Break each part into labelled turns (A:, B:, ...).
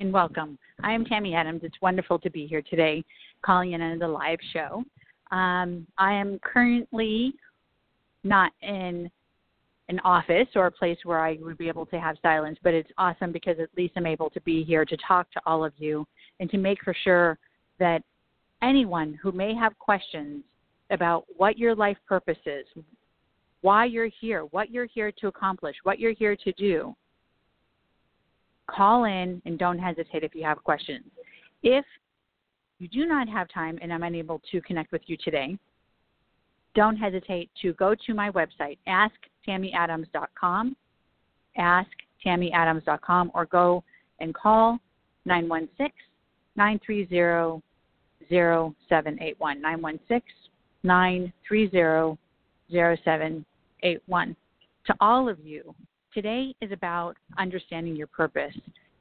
A: and welcome. I am Tammy Adams. It's wonderful to be here today calling in on the live show. Um, I am currently not in an office or a place where I would be able to have silence, but it's awesome because at least I'm able to be here to talk to all of you and to make for sure that anyone who may have questions about what your life purpose is, why you're here, what you're here to accomplish, what you're here to do, call in and don't hesitate if you have questions. If you do not have time and I'm unable to connect with you today, don't hesitate to go to my website, asktammyadams.com, asktammyadams.com, or go and call 916 930 0781. 916 930 0781. To all of you, today is about understanding your purpose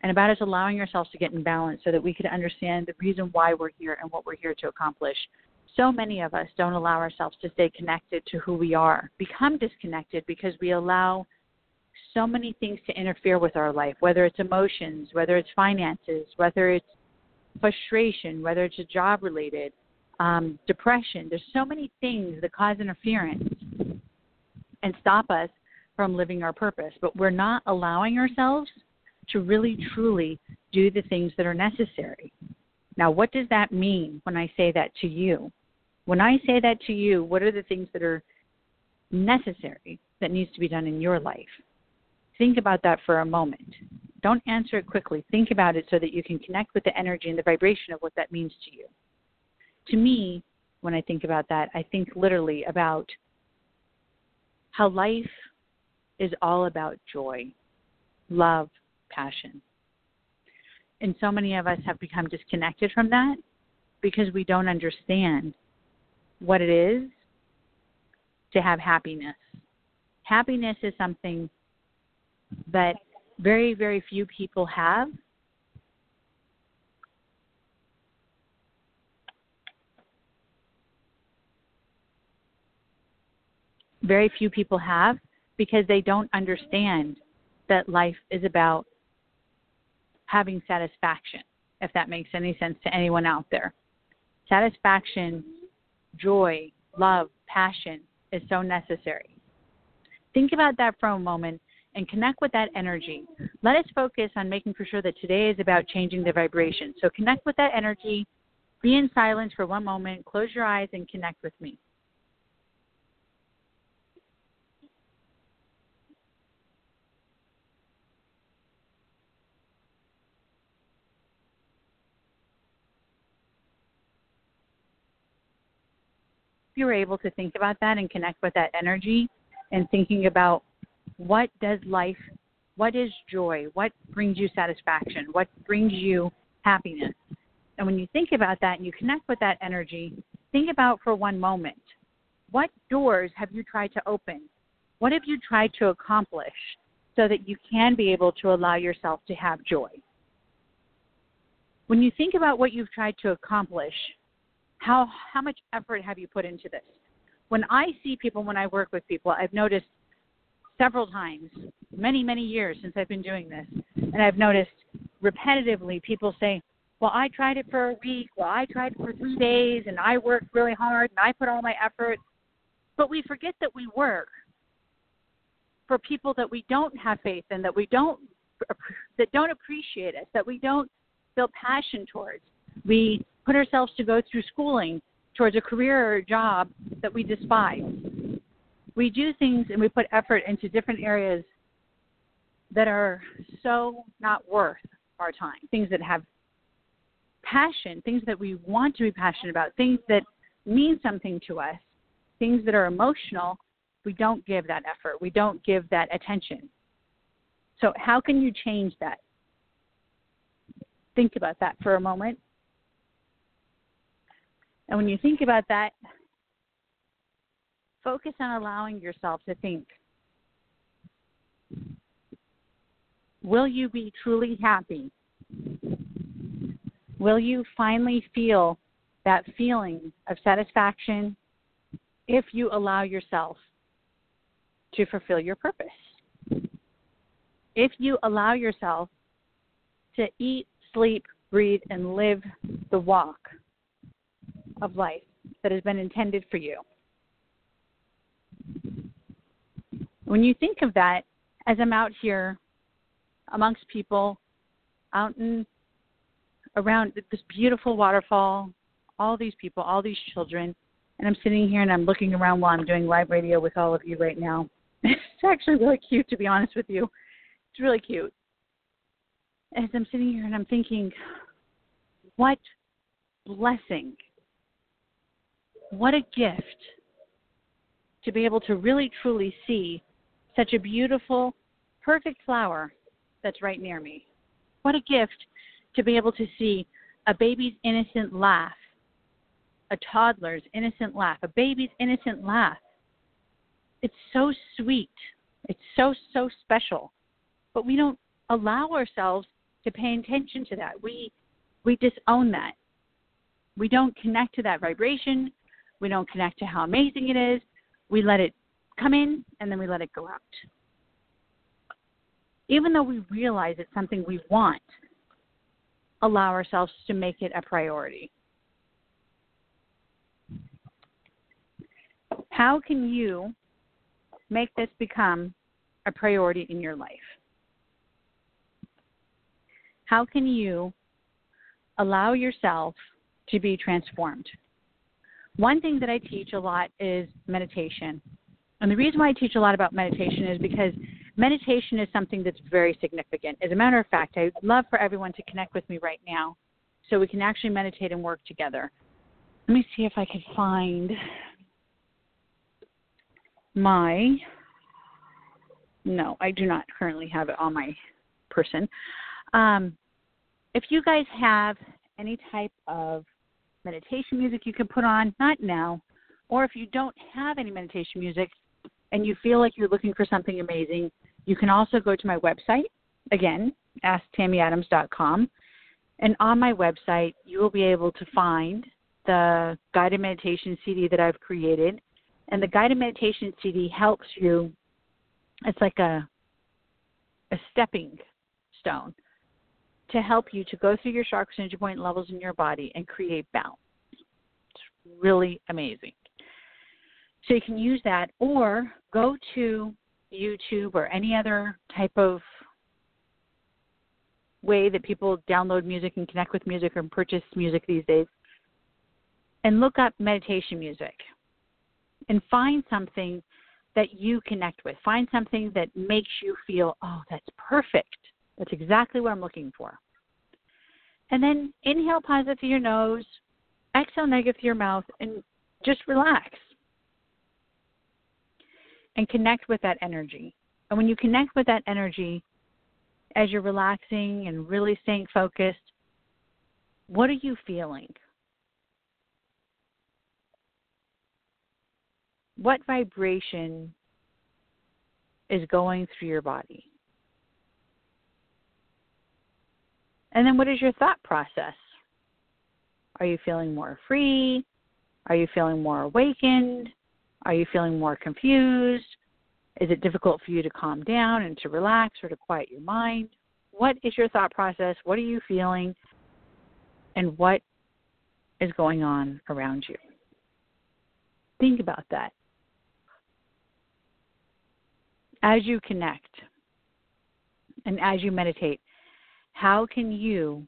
A: and about us allowing ourselves to get in balance so that we could understand the reason why we're here and what we're here to accomplish. So many of us don't allow ourselves to stay connected to who we are, become disconnected because we allow so many things to interfere with our life, whether it's emotions, whether it's finances, whether it's frustration, whether it's a job related, um, depression. There's so many things that cause interference and stop us from living our purpose, but we're not allowing ourselves to really truly do the things that are necessary. Now, what does that mean when I say that to you? When I say that to you, what are the things that are necessary that needs to be done in your life? Think about that for a moment. Don't answer it quickly. Think about it so that you can connect with the energy and the vibration of what that means to you. To me, when I think about that, I think literally about how life is all about joy, love, passion. And so many of us have become disconnected from that because we don't understand what it is to have happiness. Happiness is something that very, very few people have. Very few people have because they don't understand that life is about having satisfaction, if that makes any sense to anyone out there. Satisfaction, joy, love, passion is so necessary. Think about that for a moment and connect with that energy. Let us focus on making for sure that today is about changing the vibration. So connect with that energy, be in silence for one moment, close your eyes, and connect with me. You were able to think about that and connect with that energy and thinking about what does life, what is joy, what brings you satisfaction, what brings you happiness. And when you think about that and you connect with that energy, think about for one moment what doors have you tried to open? What have you tried to accomplish so that you can be able to allow yourself to have joy? When you think about what you've tried to accomplish, how how much effort have you put into this? When I see people, when I work with people, I've noticed several times, many many years since I've been doing this, and I've noticed repetitively people say, "Well, I tried it for a week. Well, I tried it for three days, and I worked really hard, and I put all my effort." But we forget that we work for people that we don't have faith in, that we don't that don't appreciate us, that we don't feel passion towards. We put ourselves to go through schooling towards a career or a job that we despise. We do things and we put effort into different areas that are so not worth our time. Things that have passion, things that we want to be passionate about, things that mean something to us, things that are emotional, we don't give that effort. We don't give that attention. So, how can you change that? Think about that for a moment. And when you think about that, focus on allowing yourself to think Will you be truly happy? Will you finally feel that feeling of satisfaction if you allow yourself to fulfill your purpose? If you allow yourself to eat, sleep, breathe, and live the walk of life that has been intended for you. When you think of that, as I'm out here amongst people, out and around this beautiful waterfall, all these people, all these children, and I'm sitting here and I'm looking around while I'm doing live radio with all of you right now. it's actually really cute, to be honest with you. It's really cute. As I'm sitting here and I'm thinking, what blessing, what a gift to be able to really truly see such a beautiful, perfect flower that's right near me. What a gift to be able to see a baby's innocent laugh, a toddler's innocent laugh, a baby's innocent laugh. It's so sweet. It's so, so special. But we don't allow ourselves to pay attention to that. We we disown that. We don't connect to that vibration. We don't connect to how amazing it is. We let it come in and then we let it go out. Even though we realize it's something we want, allow ourselves to make it a priority. How can you make this become a priority in your life? How can you allow yourself to be transformed? One thing that I teach a lot is meditation. And the reason why I teach a lot about meditation is because meditation is something that's very significant. As a matter of fact, I'd love for everyone to connect with me right now so we can actually meditate and work together. Let me see if I can find my. No, I do not currently have it on my person. Um, if you guys have any type of meditation music you can put on, not now, or if you don't have any meditation music and you feel like you're looking for something amazing, you can also go to my website, again, asktammyadams.com. And on my website, you will be able to find the guided meditation CD that I've created. And the guided meditation CD helps you, it's like a, a stepping stone to help you to go through your chakras and energy point levels in your body and create balance. It's really amazing. So you can use that or go to YouTube or any other type of way that people download music and connect with music and purchase music these days and look up meditation music and find something that you connect with. Find something that makes you feel, oh, that's perfect. That's exactly what I'm looking for. And then inhale positive through your nose, exhale negative through your mouth, and just relax and connect with that energy. And when you connect with that energy, as you're relaxing and really staying focused, what are you feeling? What vibration is going through your body? And then what is your thought process? Are you feeling more free? Are you feeling more awakened? Are you feeling more confused? Is it difficult for you to calm down and to relax or to quiet your mind? What is your thought process? What are you feeling? And what is going on around you? Think about that. As you connect and as you meditate, how can you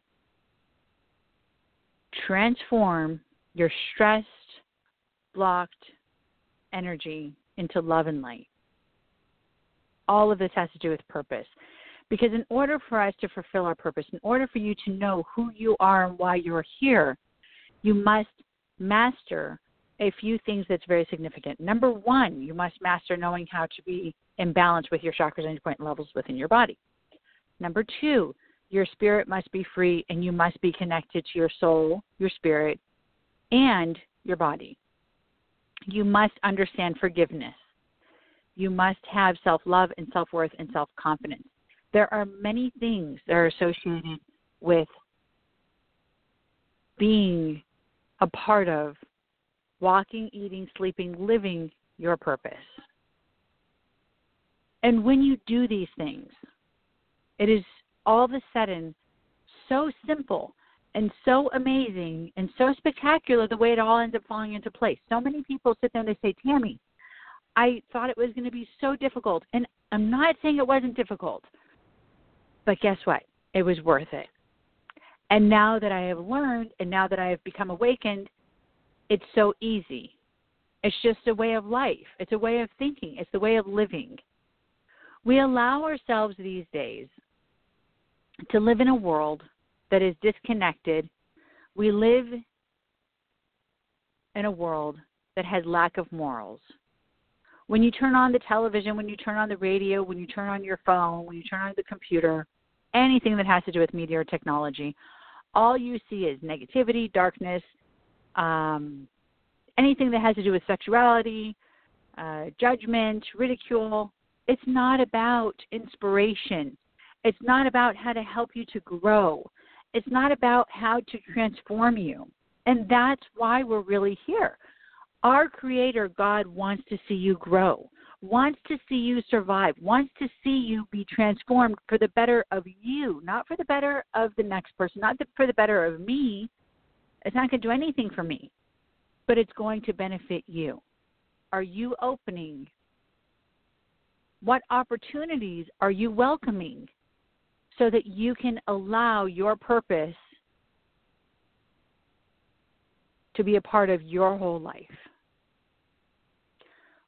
A: transform your stressed, blocked, energy into love and light. All of this has to do with purpose. Because in order for us to fulfill our purpose, in order for you to know who you are and why you're here, you must master a few things that's very significant. Number one, you must master knowing how to be in balance with your chakras and your point levels within your body. Number two, your spirit must be free and you must be connected to your soul, your spirit, and your body you must understand forgiveness. You must have self love and self worth and self confidence. There are many things that are associated with being a part of walking, eating, sleeping, living your purpose. And when you do these things, it is all of a sudden so simple and so amazing and so spectacular the way it all ends up falling into place. So many people sit there and they say, Tammy, I thought it was going to be so difficult. And I'm not saying it wasn't difficult, but guess what? It was worth it. And now that I have learned and now that I have become awakened, it's so easy. It's just a way of life, it's a way of thinking, it's the way of living. We allow ourselves these days to live in a world that is disconnected. We live in a world that has lack of morals. When you turn on the television, when you turn on the radio, when you turn on your phone, when you turn on the computer, anything that has to do with media or technology, all you see is negativity, darkness, um, anything that has to do with sexuality, uh, judgment, ridicule. It's not about inspiration. It's not about how to help you to grow. It's not about how to transform you. And that's why we're really here. Our Creator, God, wants to see you grow, wants to see you survive, wants to see you be transformed for the better of you, not for the better of the next person, not for the better of me. It's not going to do anything for me, but it's going to benefit you. Are you opening? What opportunities are you welcoming? So that you can allow your purpose to be a part of your whole life.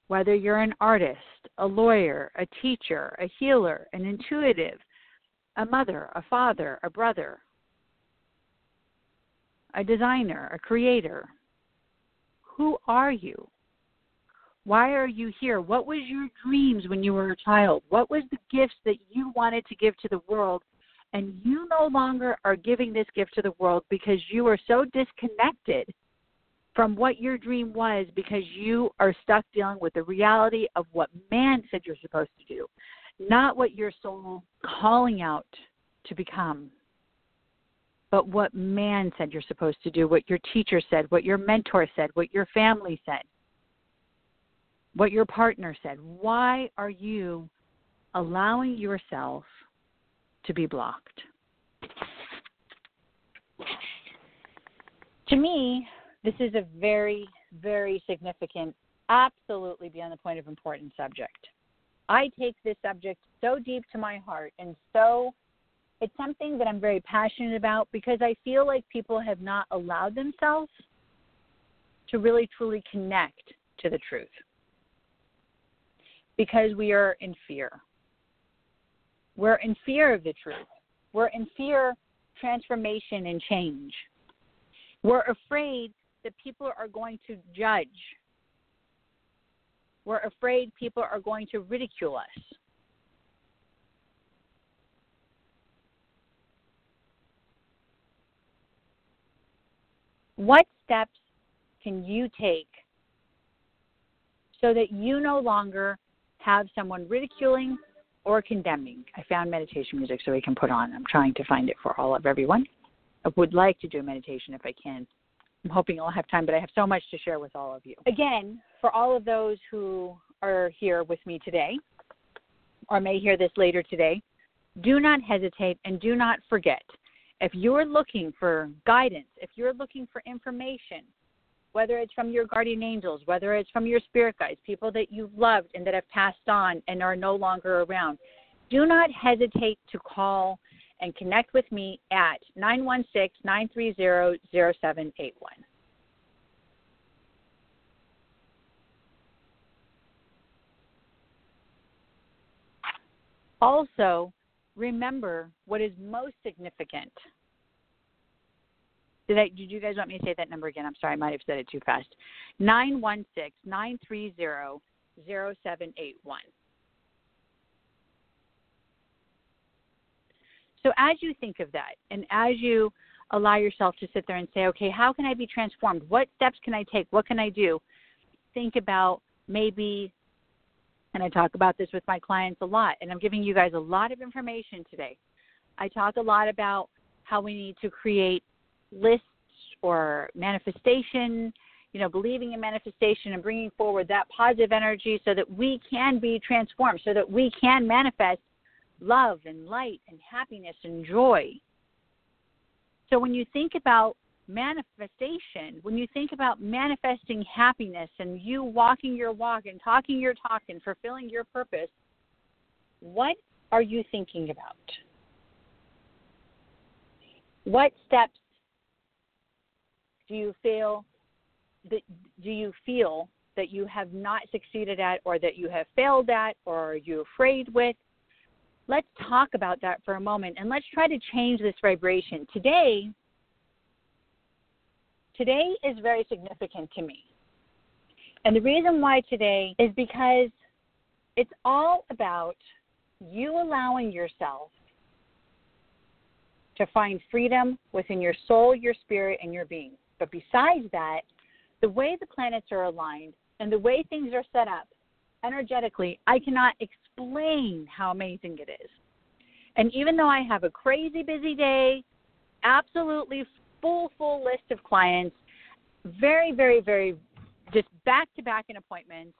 A: Whether you're an artist, a lawyer, a teacher, a healer, an intuitive, a mother, a father, a brother, a designer, a creator, who are you? Why are you here? What was your dreams when you were a child? What was the gifts that you wanted to give to the world? And you no longer are giving this gift to the world because you are so disconnected from what your dream was because you are stuck dealing with the reality of what man said you're supposed to do, not what your soul calling out to become, but what man said you're supposed to do, what your teacher said, what your mentor said, what your family said what your partner said. Why are you allowing yourself to be blocked? To me, this is a very, very significant, absolutely beyond the point of important subject. I take this subject so deep to my heart and so it's something that I'm very passionate about because I feel like people have not allowed themselves to really truly connect to the truth because we are in fear. We're in fear of the truth. We're in fear transformation and change. We're afraid that people are going to judge. We're afraid people are going to ridicule us. What steps can you take so that you no longer have someone ridiculing or condemning. I found meditation music so we can put on. I'm trying to find it for all of everyone. I would like to do a meditation if I can. I'm hoping I'll have time, but I have so much to share with all of you. Again, for all of those who are here with me today or may hear this later today, do not hesitate and do not forget. If you're looking for guidance, if you're looking for information, whether it's from your guardian angels, whether it's from your spirit guides, people that you've loved and that have passed on and are no longer around, do not hesitate to call and connect with me at 916 930 0781. Also, remember what is most significant did I? Did you guys want me to say that number again? I'm sorry, I might have said it too fast. Nine one six nine three zero zero seven eight one. So as you think of that, and as you allow yourself to sit there and say, okay, how can I be transformed? What steps can I take? What can I do? Think about maybe, and I talk about this with my clients a lot, and I'm giving you guys a lot of information today. I talk a lot about how we need to create lists or manifestation, you know, believing in manifestation and bringing forward that positive energy so that we can be transformed, so that we can manifest love and light and happiness and joy. So when you think about manifestation, when you think about manifesting happiness and you walking your walk and talking your talk and fulfilling your purpose, what are you thinking about? What steps do you feel that do you feel that you have not succeeded at or that you have failed at or are you afraid with? Let's talk about that for a moment and let's try to change this vibration. Today today is very significant to me. And the reason why today is because it's all about you allowing yourself to find freedom within your soul, your spirit, and your being. But besides that, the way the planets are aligned and the way things are set up energetically, I cannot explain how amazing it is. And even though I have a crazy busy day, absolutely full, full list of clients, very, very, very just back to back in appointments,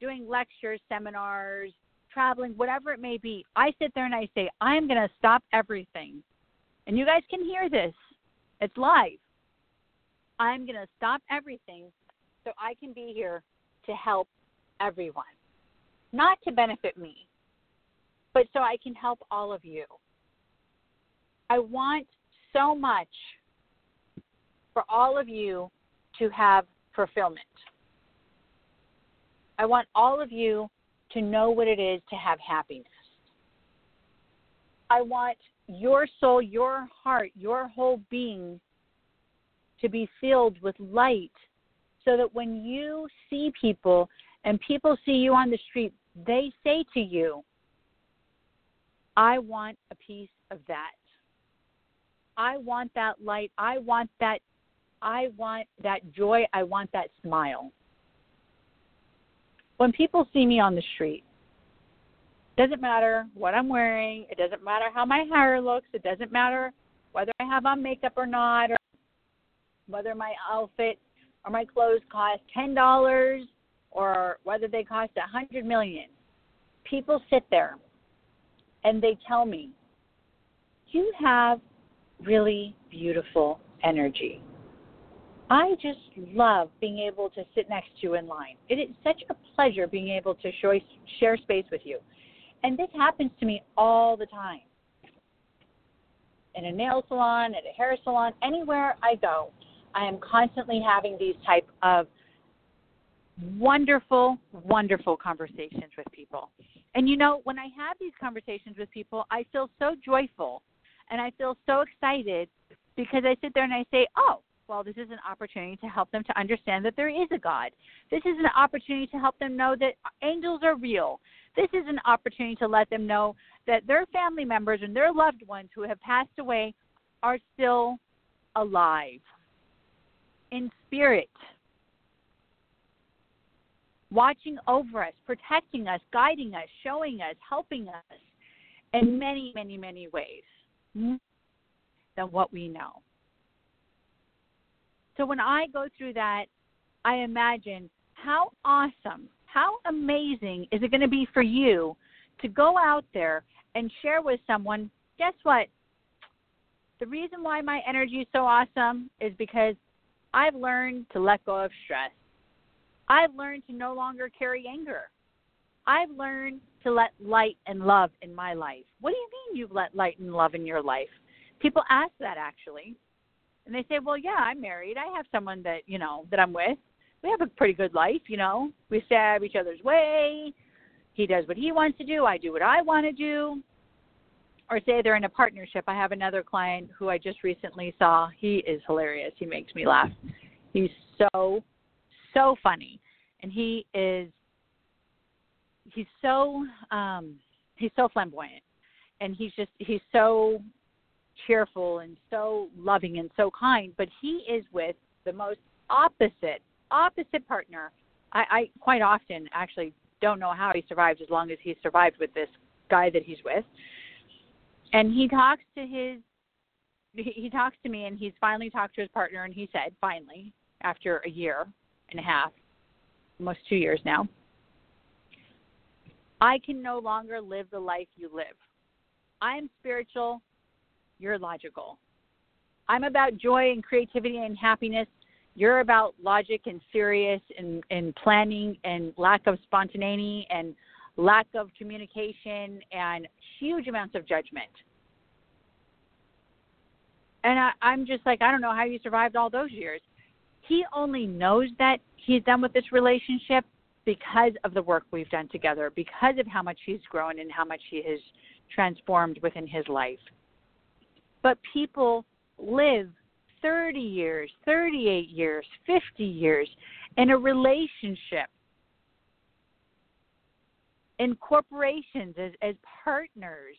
A: doing lectures, seminars, traveling, whatever it may be. I sit there and I say, I'm going to stop everything. And you guys can hear this, it's live. I'm going to stop everything so I can be here to help everyone. Not to benefit me, but so I can help all of you. I want so much for all of you to have fulfillment. I want all of you to know what it is to have happiness. I want your soul, your heart, your whole being to be filled with light so that when you see people and people see you on the street, they say to you, I want a piece of that. I want that light. I want that I want that joy. I want that smile. When people see me on the street, it doesn't matter what I'm wearing. It doesn't matter how my hair looks. It doesn't matter whether I have on makeup or not, or whether my outfit or my clothes cost ten dollars or whether they cost a hundred million. People sit there and they tell me, You have really beautiful energy. I just love being able to sit next to you in line. It is such a pleasure being able to share space with you. And this happens to me all the time. In a nail salon, at a hair salon, anywhere I go, I am constantly having these type of wonderful, wonderful conversations with people. And you know, when I have these conversations with people, I feel so joyful and I feel so excited because I sit there and I say, "Oh, well, this is an opportunity to help them to understand that there is a God. This is an opportunity to help them know that angels are real. This is an opportunity to let them know that their family members and their loved ones who have passed away are still alive in spirit, watching over us, protecting us, guiding us, showing us, helping us in many, many, many ways than what we know. So when I go through that, I imagine how awesome, how amazing is it going to be for you to go out there and share with someone, guess what? The reason why my energy is so awesome is because I've learned to let go of stress. I've learned to no longer carry anger. I've learned to let light and love in my life. What do you mean you've let light and love in your life? People ask that actually. And they say, "Well, yeah, I'm married. I have someone that you know that I'm with. We have a pretty good life, you know. We stay each other's way. He does what he wants to do. I do what I want to do." Or say they're in a partnership. I have another client who I just recently saw. He is hilarious. He makes me laugh. He's so so funny, and he is he's so um he's so flamboyant and he's just he's so cheerful and so loving and so kind, but he is with the most opposite, opposite partner. I, I quite often actually don't know how he survives as long as he survived with this guy that he's with. And he talks to his he, talks to me and he's finally talked to his partner and he said, finally, after a year and a half, almost two years now, I can no longer live the life you live. I am spiritual you're logical. I'm about joy and creativity and happiness. You're about logic and serious and, and planning and lack of spontaneity and lack of communication and huge amounts of judgment. And I, I'm just like, I don't know how you survived all those years. He only knows that he's done with this relationship because of the work we've done together, because of how much he's grown and how much he has transformed within his life. But people live 30 years, 38 years, 50 years in a relationship, in corporations, as, as partners,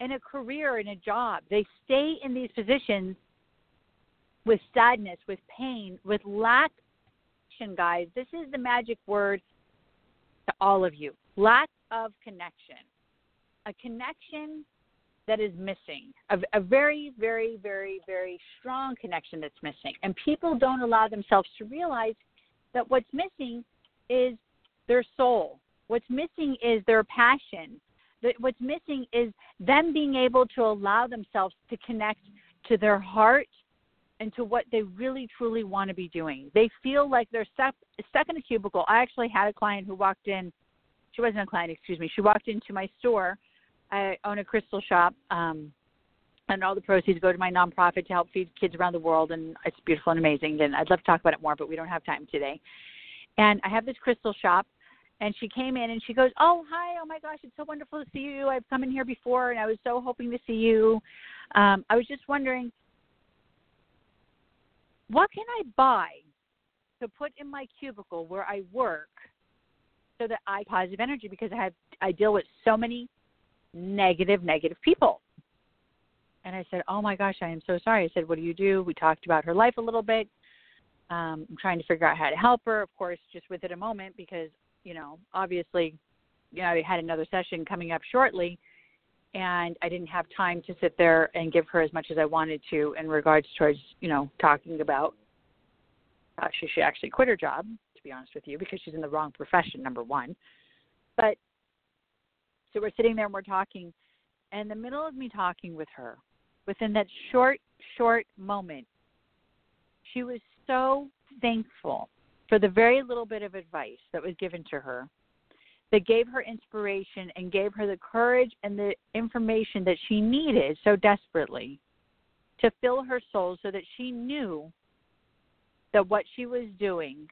A: in a career, in a job. They stay in these positions with sadness, with pain, with lack guys. This is the magic word to all of you lack of connection. A connection that is missing, a, a very, very, very, very strong connection that's missing. And people don't allow themselves to realize that what's missing is their soul. What's missing is their passion. What's missing is them being able to allow themselves to connect to their heart and to what they really truly want to be doing. They feel like they're stuck stuck in a cubicle. I actually had a client who walked in. She wasn't a client, excuse me. She walked into my store. I own a crystal shop, um, and all the proceeds go to my nonprofit to help feed kids around the world, and it's beautiful and amazing. And I'd love to talk about it more, but we don't have time today. And I have this crystal shop, and she came in and she goes, "Oh, hi! Oh my gosh, it's so wonderful to see you. I've come in here before, and I was so hoping to see you. Um, I was just wondering." what can I buy to put in my cubicle where I work so that I positive energy because I have I deal with so many negative negative people. And I said, "Oh my gosh, I am so sorry." I said, "What do you do?" We talked about her life a little bit. Um, I'm trying to figure out how to help her, of course, just within a moment because you know, obviously, you know, I had another session coming up shortly, and I didn't have time to sit there and give her as much as I wanted to in regards towards, you know, talking about uh, she should actually quit her job, to be honest with you, because she's in the wrong profession, number one. But so we're sitting there and we're talking, and in the middle of me talking with her, within that short, short moment, she was so thankful for the very little bit of advice that was given to her that gave her inspiration and gave her the courage and the information that she needed so desperately to fill her soul so that she knew that what she was doing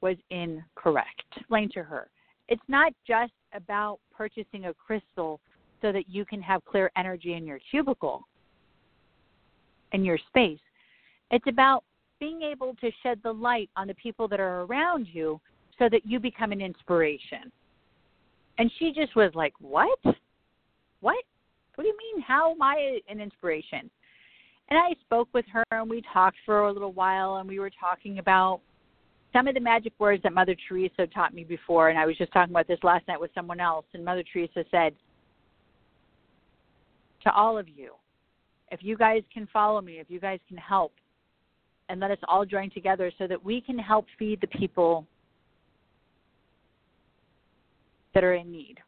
A: was incorrect. Explain to her. It's not just about purchasing a crystal so that you can have clear energy in your cubicle, in your space. It's about being able to shed the light on the people that are around you so that you become an inspiration. And she just was like, What? What? What do you mean? How am I an inspiration? And I spoke with her and we talked for a little while and we were talking about some of the magic words that Mother Teresa taught me before. And I was just talking about this last night with someone else. And Mother Teresa said to all of you, if you guys can follow me, if you guys can help, and let us all join together so that we can help feed the people that are in need.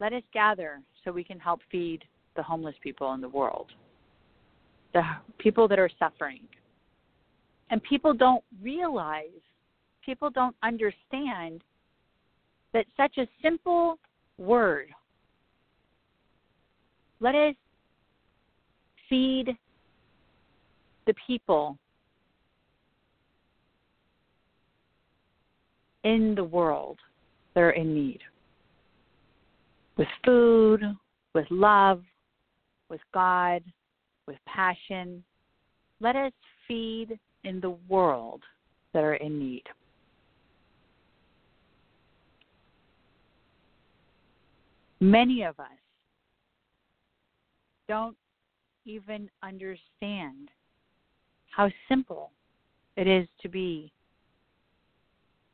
A: Let us gather so we can help feed the homeless people in the world, the people that are suffering. And people don't realize, people don't understand that such a simple word, let us feed the people in the world that are in need with food, with love, with God, with passion. Let us feed in the world that are in need. Many of us don't even understand how simple it is to be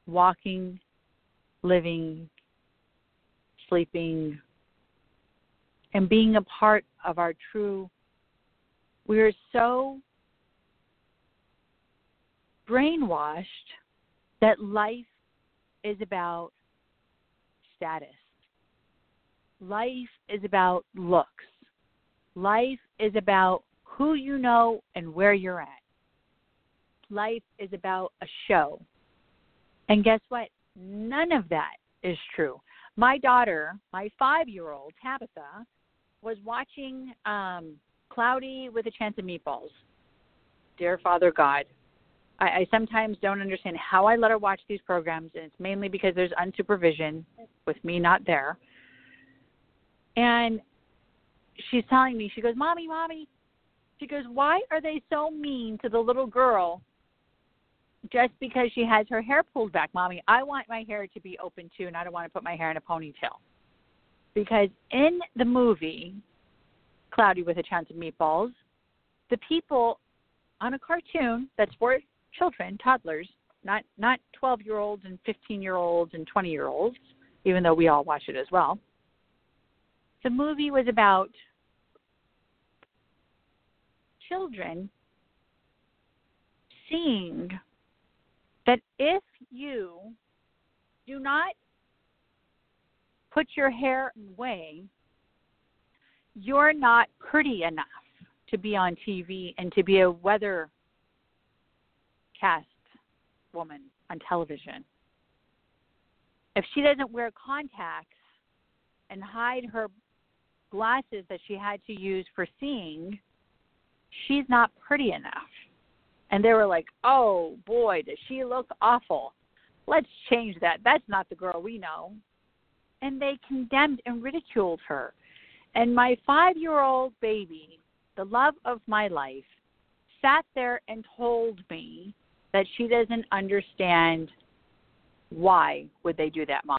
A: walking living, sleeping, and being a part of our true. We are so brainwashed that life is about status. Life is about looks. Life is about who you know and where you're at. Life is about a show. And guess what? None of that is true. My daughter, my five year old, Tabitha, was watching um, Cloudy with a Chance of Meatballs. Dear Father God, I, I sometimes don't understand how I let her watch these programs, and it's mainly because there's unsupervision with me not there. And she's telling me, she goes, Mommy, Mommy, she goes, Why are they so mean to the little girl just because she has her hair pulled back? Mommy, I want my hair to be open too, and I don't want to put my hair in a ponytail. Because in the movie, Cloudy with a Chance of Meatballs, the people on a cartoon that's for children, toddlers, not not 12 year olds and 15 year olds and 20 year olds, even though we all watch it as well. The movie was about children seeing that if you do not put your hair away, you're not pretty enough to be on TV and to be a weather cast woman on television. If she doesn't wear contacts and hide her glasses that she had to use for seeing, she's not pretty enough. And they were like, oh boy, does she look awful. Let's change that. That's not the girl we know. And they condemned and ridiculed her. And my five year old baby, the love of my life, sat there and told me that she doesn't understand why would they do that, mommy.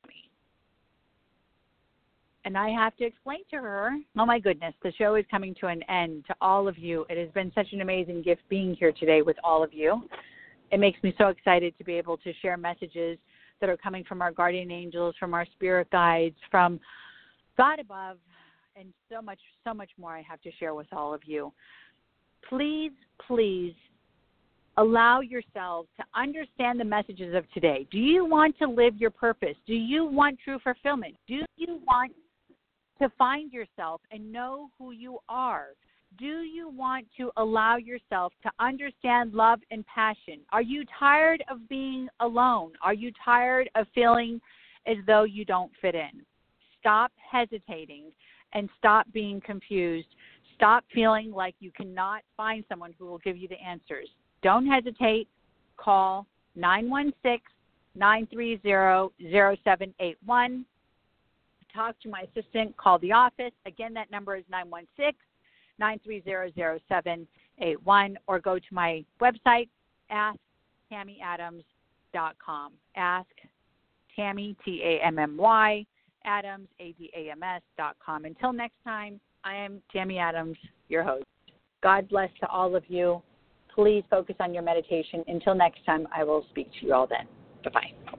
A: And I have to explain to her, oh my goodness, the show is coming to an end. To all of you, it has been such an amazing gift being here today with all of you. It makes me so excited to be able to share messages that are coming from our guardian angels, from our spirit guides, from God above, and so much, so much more I have to share with all of you. Please, please allow yourselves to understand the messages of today. Do you want to live your purpose? Do you want true fulfillment? Do you want to find yourself and know who you are? Do you want to allow yourself to understand love and passion? Are you tired of being alone? Are you tired of feeling as though you don't fit in? Stop hesitating and stop being confused. Stop feeling like you cannot find someone who will give you the answers. Don't hesitate. Call 916 930 0781. Talk to my assistant. Call the office. Again, that number is 916 930 0781 or go to my website, asktammyadams.com. Ask Tammy, T A M M Y, Adams, A D A M S.com. Until next time, I am Tammy Adams, your host. God bless to all of you please focus on your meditation. Until next time, I will speak to you all then. Bye bye.